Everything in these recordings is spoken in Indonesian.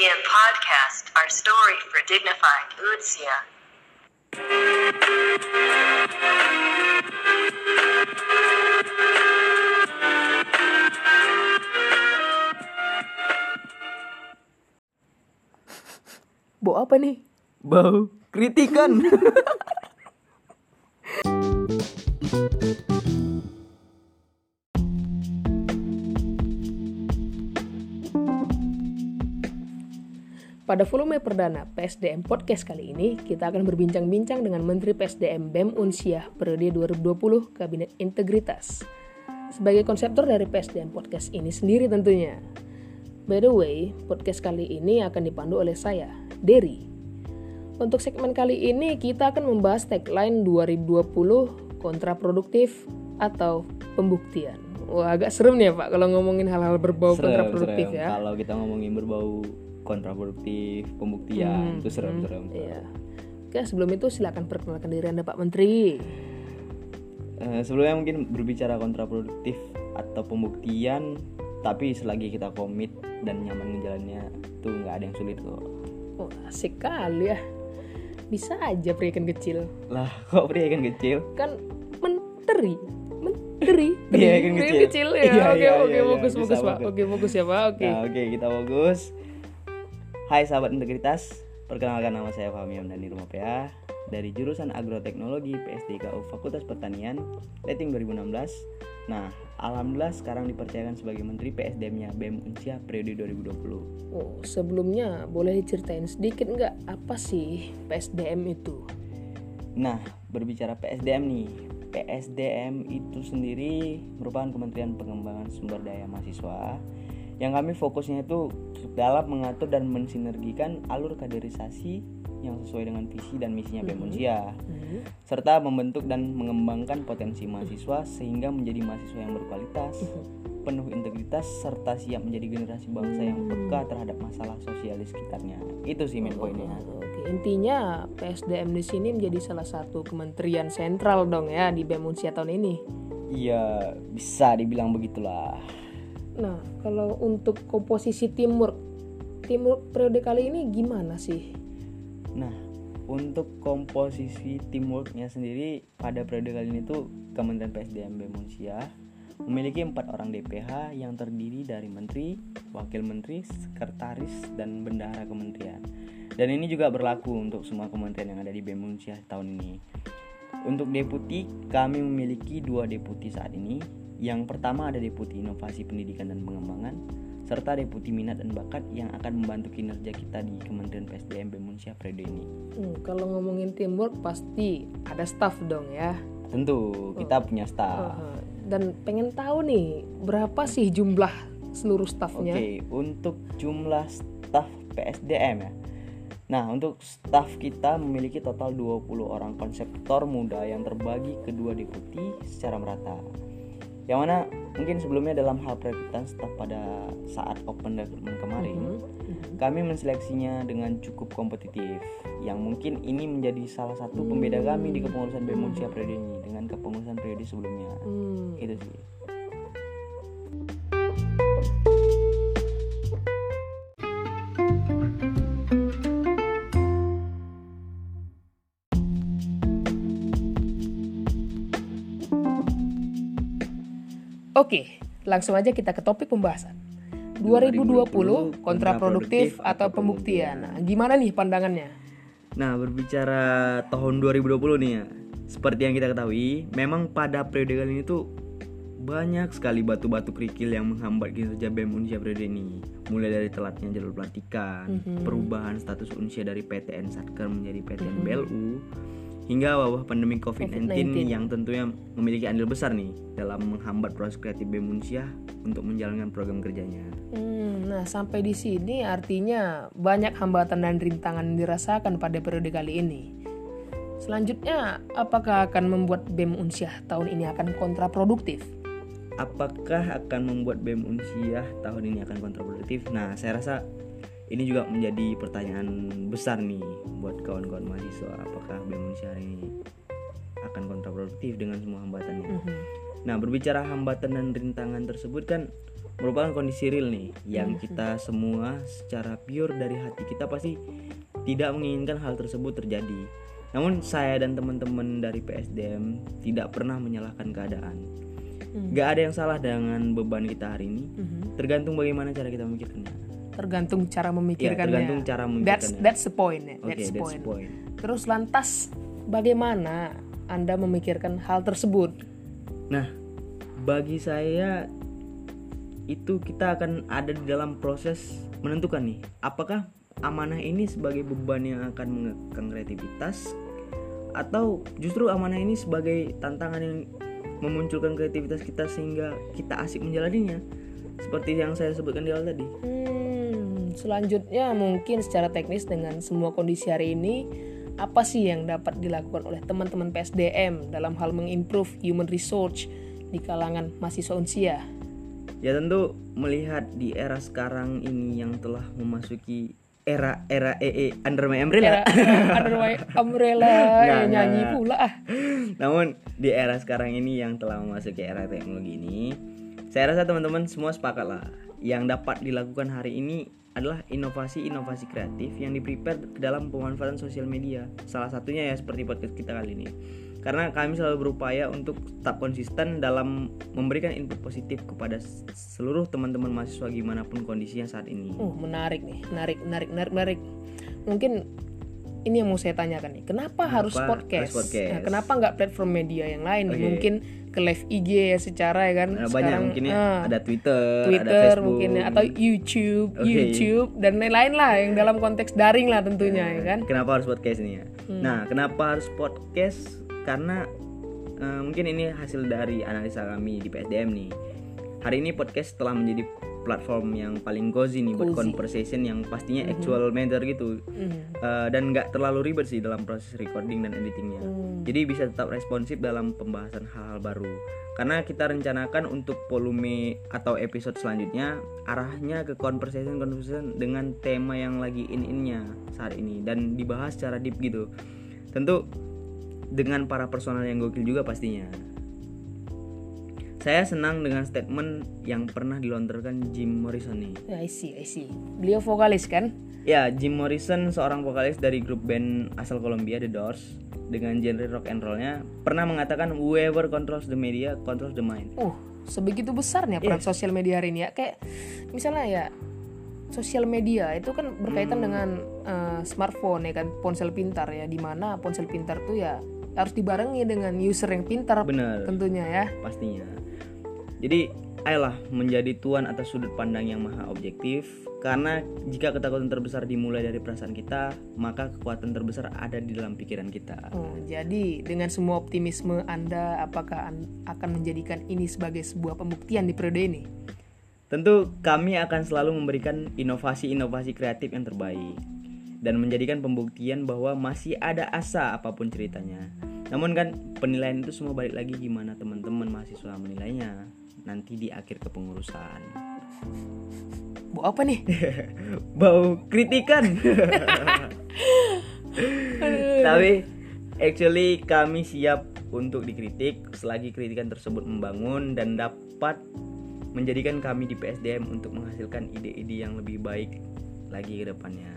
PDM Podcast, our story for dignified Utsia. Bau apa nih? Bau kritikan. Pada volume perdana PSDM Podcast kali ini, kita akan berbincang-bincang dengan Menteri PSDM BEM Unsiah periode 2020 Kabinet Integritas. Sebagai konseptor dari PSDM Podcast ini sendiri tentunya. By the way, podcast kali ini akan dipandu oleh saya, Derry. Untuk segmen kali ini, kita akan membahas tagline 2020 kontraproduktif atau pembuktian. Wah, agak serem nih ya Pak kalau ngomongin hal-hal berbau Serem, kontraproduktif serem. ya. Kalau kita ngomongin berbau kontraproduktif, pembuktian, itu serem-serem. Iya. Oke, sebelum itu silakan perkenalkan diri Anda Pak Menteri. Eh, sebelumnya mungkin berbicara kontraproduktif atau pembuktian, tapi selagi kita komit dan nyaman ngejalannya, tuh nggak ada yang sulit kok. Wah, asik kali ya. Bisa aja pria ikan kecil. Lah, kok pria kan kecil? Kan menteri. Menteri. Iya, ikan Pria kecil. ya. Iya, oke, iya, oke, bagus, iya, bagus, Pak. Oke, bagus ya, Pak. Oke. Nah, oke, kita bagus. Hai sahabat integritas, perkenalkan nama saya Fahmi Hamdani Rumah PA dari jurusan Agroteknologi PSDKU Fakultas Pertanian, rating 2016. Nah, alhamdulillah sekarang dipercayakan sebagai Menteri PSDM-nya BEM Unsia periode 2020. Oh, sebelumnya boleh diceritain sedikit nggak apa sih PSDM itu? Nah, berbicara PSDM nih, PSDM itu sendiri merupakan Kementerian Pengembangan Sumber Daya Mahasiswa yang kami fokusnya itu dalam mengatur dan mensinergikan alur kaderisasi yang sesuai dengan visi dan misinya BEM Unsia Hmm. serta membentuk dan mengembangkan potensi mahasiswa sehingga menjadi mahasiswa yang berkualitas, penuh integritas serta siap menjadi generasi bangsa yang peka terhadap masalah sosial di sekitarnya. Itu sih main poinnya. Oke, intinya PSDM di sini menjadi salah satu kementerian sentral dong ya di BEM Unsia tahun ini. Iya, bisa dibilang begitulah. Nah, kalau untuk komposisi timur, timur periode kali ini gimana sih? Nah, untuk komposisi teamworknya sendiri pada periode kali ini tuh Kementerian PSDM BEM Unsia memiliki empat orang DPH yang terdiri dari menteri, wakil menteri, sekretaris, dan bendahara kementerian. Dan ini juga berlaku untuk semua kementerian yang ada di BEM Unsia tahun ini. Untuk deputi, kami memiliki dua deputi saat ini. Yang pertama ada deputi inovasi pendidikan dan pengembangan, serta deputi minat dan bakat yang akan membantu kinerja kita di Kementerian PSDM BEM Unsia periode ini. Hmm, kalau ngomongin teamwork pasti ada staff dong ya. Tentu kita punya staff. Uh, Dan pengen tahu nih berapa sih jumlah seluruh staffnya? Oke, untuk jumlah staf PSDM ya. Nah, untuk staf kita memiliki total 20 orang konseptor muda yang terbagi ke dua deputi secara merata. Yang mana mungkin sebelumnya dalam hal perekrutan staf pada saat open recruitment kemarin, kami menseleksinya dengan cukup kompetitif. Yang mungkin ini menjadi salah satu pembeda kami di kepengurusan BEM Unsia periode ini dengan kepengurusan periode sebelumnya. Hmm, Itu sih. Oke, langsung aja kita ke topik pembahasan. 2020 kontraproduktif atau pembuktian. Nah, gimana nih pandangannya? Nah, berbicara tahun 2020 nih ya. Seperti yang kita ketahui, memang pada periode kali ini tuh banyak sekali batu-batu kerikil yang menghambat kinerja BEM Unsia periode ini. Mulai dari telatnya jalur pelantikan, perubahan status Unsia dari PTN Satker menjadi PTN BLU, hingga wabah pandemi COVID-19 yang tentunya memiliki andil besar nih dalam menghambat proses kreatif BEM Unsia untuk menjalankan program kerjanya. Hmm, nah, sampai di sini artinya banyak hambatan dan rintangan yang dirasakan pada periode kali ini. Selanjutnya, apakah akan membuat BEM Unsyah tahun ini akan kontraproduktif? apakah akan membuat BEM Unsiah tahun ini akan kontraproduktif? Nah, saya rasa ini juga menjadi pertanyaan besar nih buat kawan-kawan mahasiswa. Apakah BEM Unsiah ini akan kontraproduktif dengan semua hambatannya? Nah, berbicara hambatan dan rintangan tersebut kan merupakan kondisi real nih yang kita semua secara pure dari hati kita pasti tidak menginginkan hal tersebut terjadi. Namun saya dan teman-teman dari PSDM tidak pernah menyalahkan keadaan. Gak ada yang salah dengan beban kita hari ini. Mhm. Tergantung bagaimana cara kita memikirkannya. Tergantung cara memikirkannya. Ya, tergantung cara That's memikirkannya. that's the point ya. That's that's point. the point. Terus lantas bagaimana Anda memikirkan hal tersebut? Nah, bagi saya itu kita akan ada di dalam proses menentukan nih, apakah amanah ini sebagai beban yang akan mengekang kreativitas atau justru amanah ini sebagai tantangan yang memunculkan kreativitas kita sehingga kita asik menjalaninya. Seperti yang saya sebutkan di awal tadi. Hmm, selanjutnya mungkin secara teknis dengan semua kondisi hari ini apa sih yang dapat dilakukan oleh teman-teman PSDM dalam hal mengimprove human resource di kalangan mahasiswa unsia? Ya tentu melihat di era sekarang ini yang telah memasuki era era EE under my umbrella. Era under my umbrella ya, nyanyi pula ah. Namun di era sekarang ini yang telah memasuki era teknologi ini, saya rasa teman-teman semua sepakat lah. Yang dapat dilakukan hari ini adalah inovasi-inovasi kreatif yang di-prepare ke dalam pemanfaatan sosial media. Salah satunya ya seperti podcast kita kali ini. Karena kami selalu berupaya untuk tetap konsisten dalam memberikan input positif kepada seluruh teman-teman mahasiswa gimana pun kondisinya saat ini. Oh, menarik nih, menarik, menarik, menarik, menarik. Mungkin ini yang mau saya tanyakan nih. Kenapa, harus podcast? harus podcast? Nah, kenapa nggak platform media yang lain? nih? Oke. Mungkin ke live IG ya secara ya kan. Nah, banyak mungkin ya, ah, ada Twitter, ada Twitter Facebook. mungkin ya, atau YouTube, Oke. YouTube dan lain-lain lah yang dalam konteks daring lah tentunya ya kan. Kenapa harus podcast ini ya? Hmm. Nah, kenapa harus podcast? Karena eh, mungkin ini hasil dari analisa kami di PSDM nih. Hari ini podcast telah menjadi platform yang paling cozy nih buat Cozy. conversation yang pastinya actual matter gitu. Hmm. Eh, dan nggak terlalu ribet sih dalam proses recording dan editingnya. Hmm. Jadi bisa tetap responsif dalam pembahasan hal-hal baru. Karena kita rencanakan untuk volume atau episode selanjutnya arahnya ke conversation conversation dengan tema yang lagi in-innya saat ini dan dibahas secara deep gitu. Tentu dengan para personal yang gokil juga pastinya. Saya senang dengan statement yang pernah dilontarkan Jim Morrison nih. Ya, I see, I see. Beliau vokalis kan? Ya, Jim Morrison seorang vokalis dari grup band asal Kolombia The Doors dengan genre rock and rollnya pernah mengatakan whoever controls the media controls the mind. Uh, sebegitu besarnya peran sosial media hari ini ya. Kayak misalnya ya sosial media itu kan berkaitan dengan eh, smartphone ya kan, ponsel pintar ya. Di mana ponsel pintar tuh ya harus dibarengi dengan user yang pintar Bener, tentunya ya. pastinya. Jadi, ayolah menjadi tuan atas sudut pandang yang maha objektif karena jika ketakutan terbesar dimulai dari perasaan kita, maka kekuatan terbesar ada di dalam pikiran kita. Oh, jadi dengan semua optimisme Anda apakah an- akan menjadikan ini sebagai sebuah pembuktian di periode ini? Tentu kami akan selalu memberikan inovasi-inovasi kreatif yang terbaik dan menjadikan pembuktian bahwa masih ada asa apa pun ceritanya. Namun kan penilaian itu semua balik lagi gimana teman-teman mahasiswa menilainya nanti di akhir kepengurusan. Bu apa nih? Bau kritikan. Tapi actually kami siap untuk dikritik selagi kritikan tersebut membangun dan dapat menjadikan kami di PSDM untuk menghasilkan ide-ide yang lebih baik lagi ke depannya.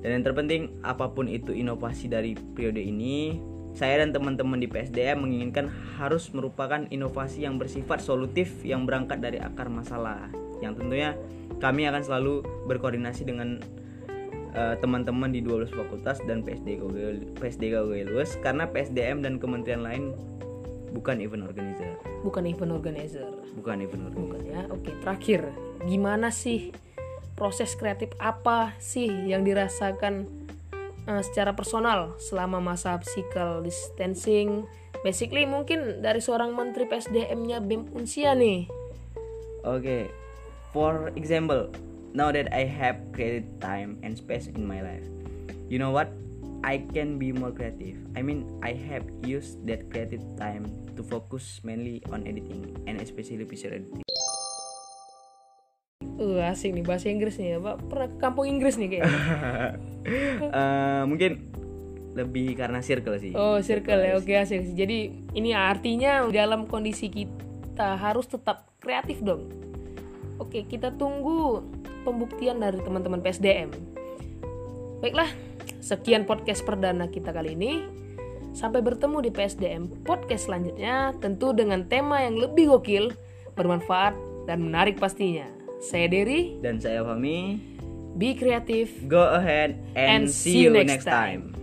Dan yang terpenting apa pun itu inovasi dari periode ini, saya dan teman-teman di PSDM menginginkan harus merupakan inovasi yang bersifat solutif yang berangkat dari akar masalah. Yang tentunya kami akan selalu berkoordinasi dengan eh, teman-teman di 12 fakultas dan PSD PSD GOG karena PSDM dan kementerian lain bukan event organizer, Bukan event organizer. bukan event organizer. Bukan ya. Oke, terakhir, gimana sih proses kreatif apa sih yang dirasakan eh, secara personal selama masa physical distancing? Basically mungkin dari seorang menteri PSDM-nya BEM Unsia nih. Okay, for example, now that I have created time and space in my life, you know what? I can be more creative. I mean, I have used that creative time to focus mainly on editing and especially visual editing. Uh, asik nih bahasa Inggris nih ya, Pak. Pernah ke kampung Inggris nih kayaknya. Eh, mungkin lebih karena circle sih. Oh, circle ya. Oke, asik. Jadi ini artinya dalam kondisi kita harus tetap kreatif dong. Oke, kita tunggu pembuktian dari teman-teman PSDM. Baiklah, sekian podcast perdana kita kali ini. Sampai bertemu di PSDM podcast selanjutnya, tentu dengan tema yang lebih gokil, bermanfaat, dan menarik pastinya. Saya Derry, Dan saya Fami. be kreatif, Go ahead and, see you next time.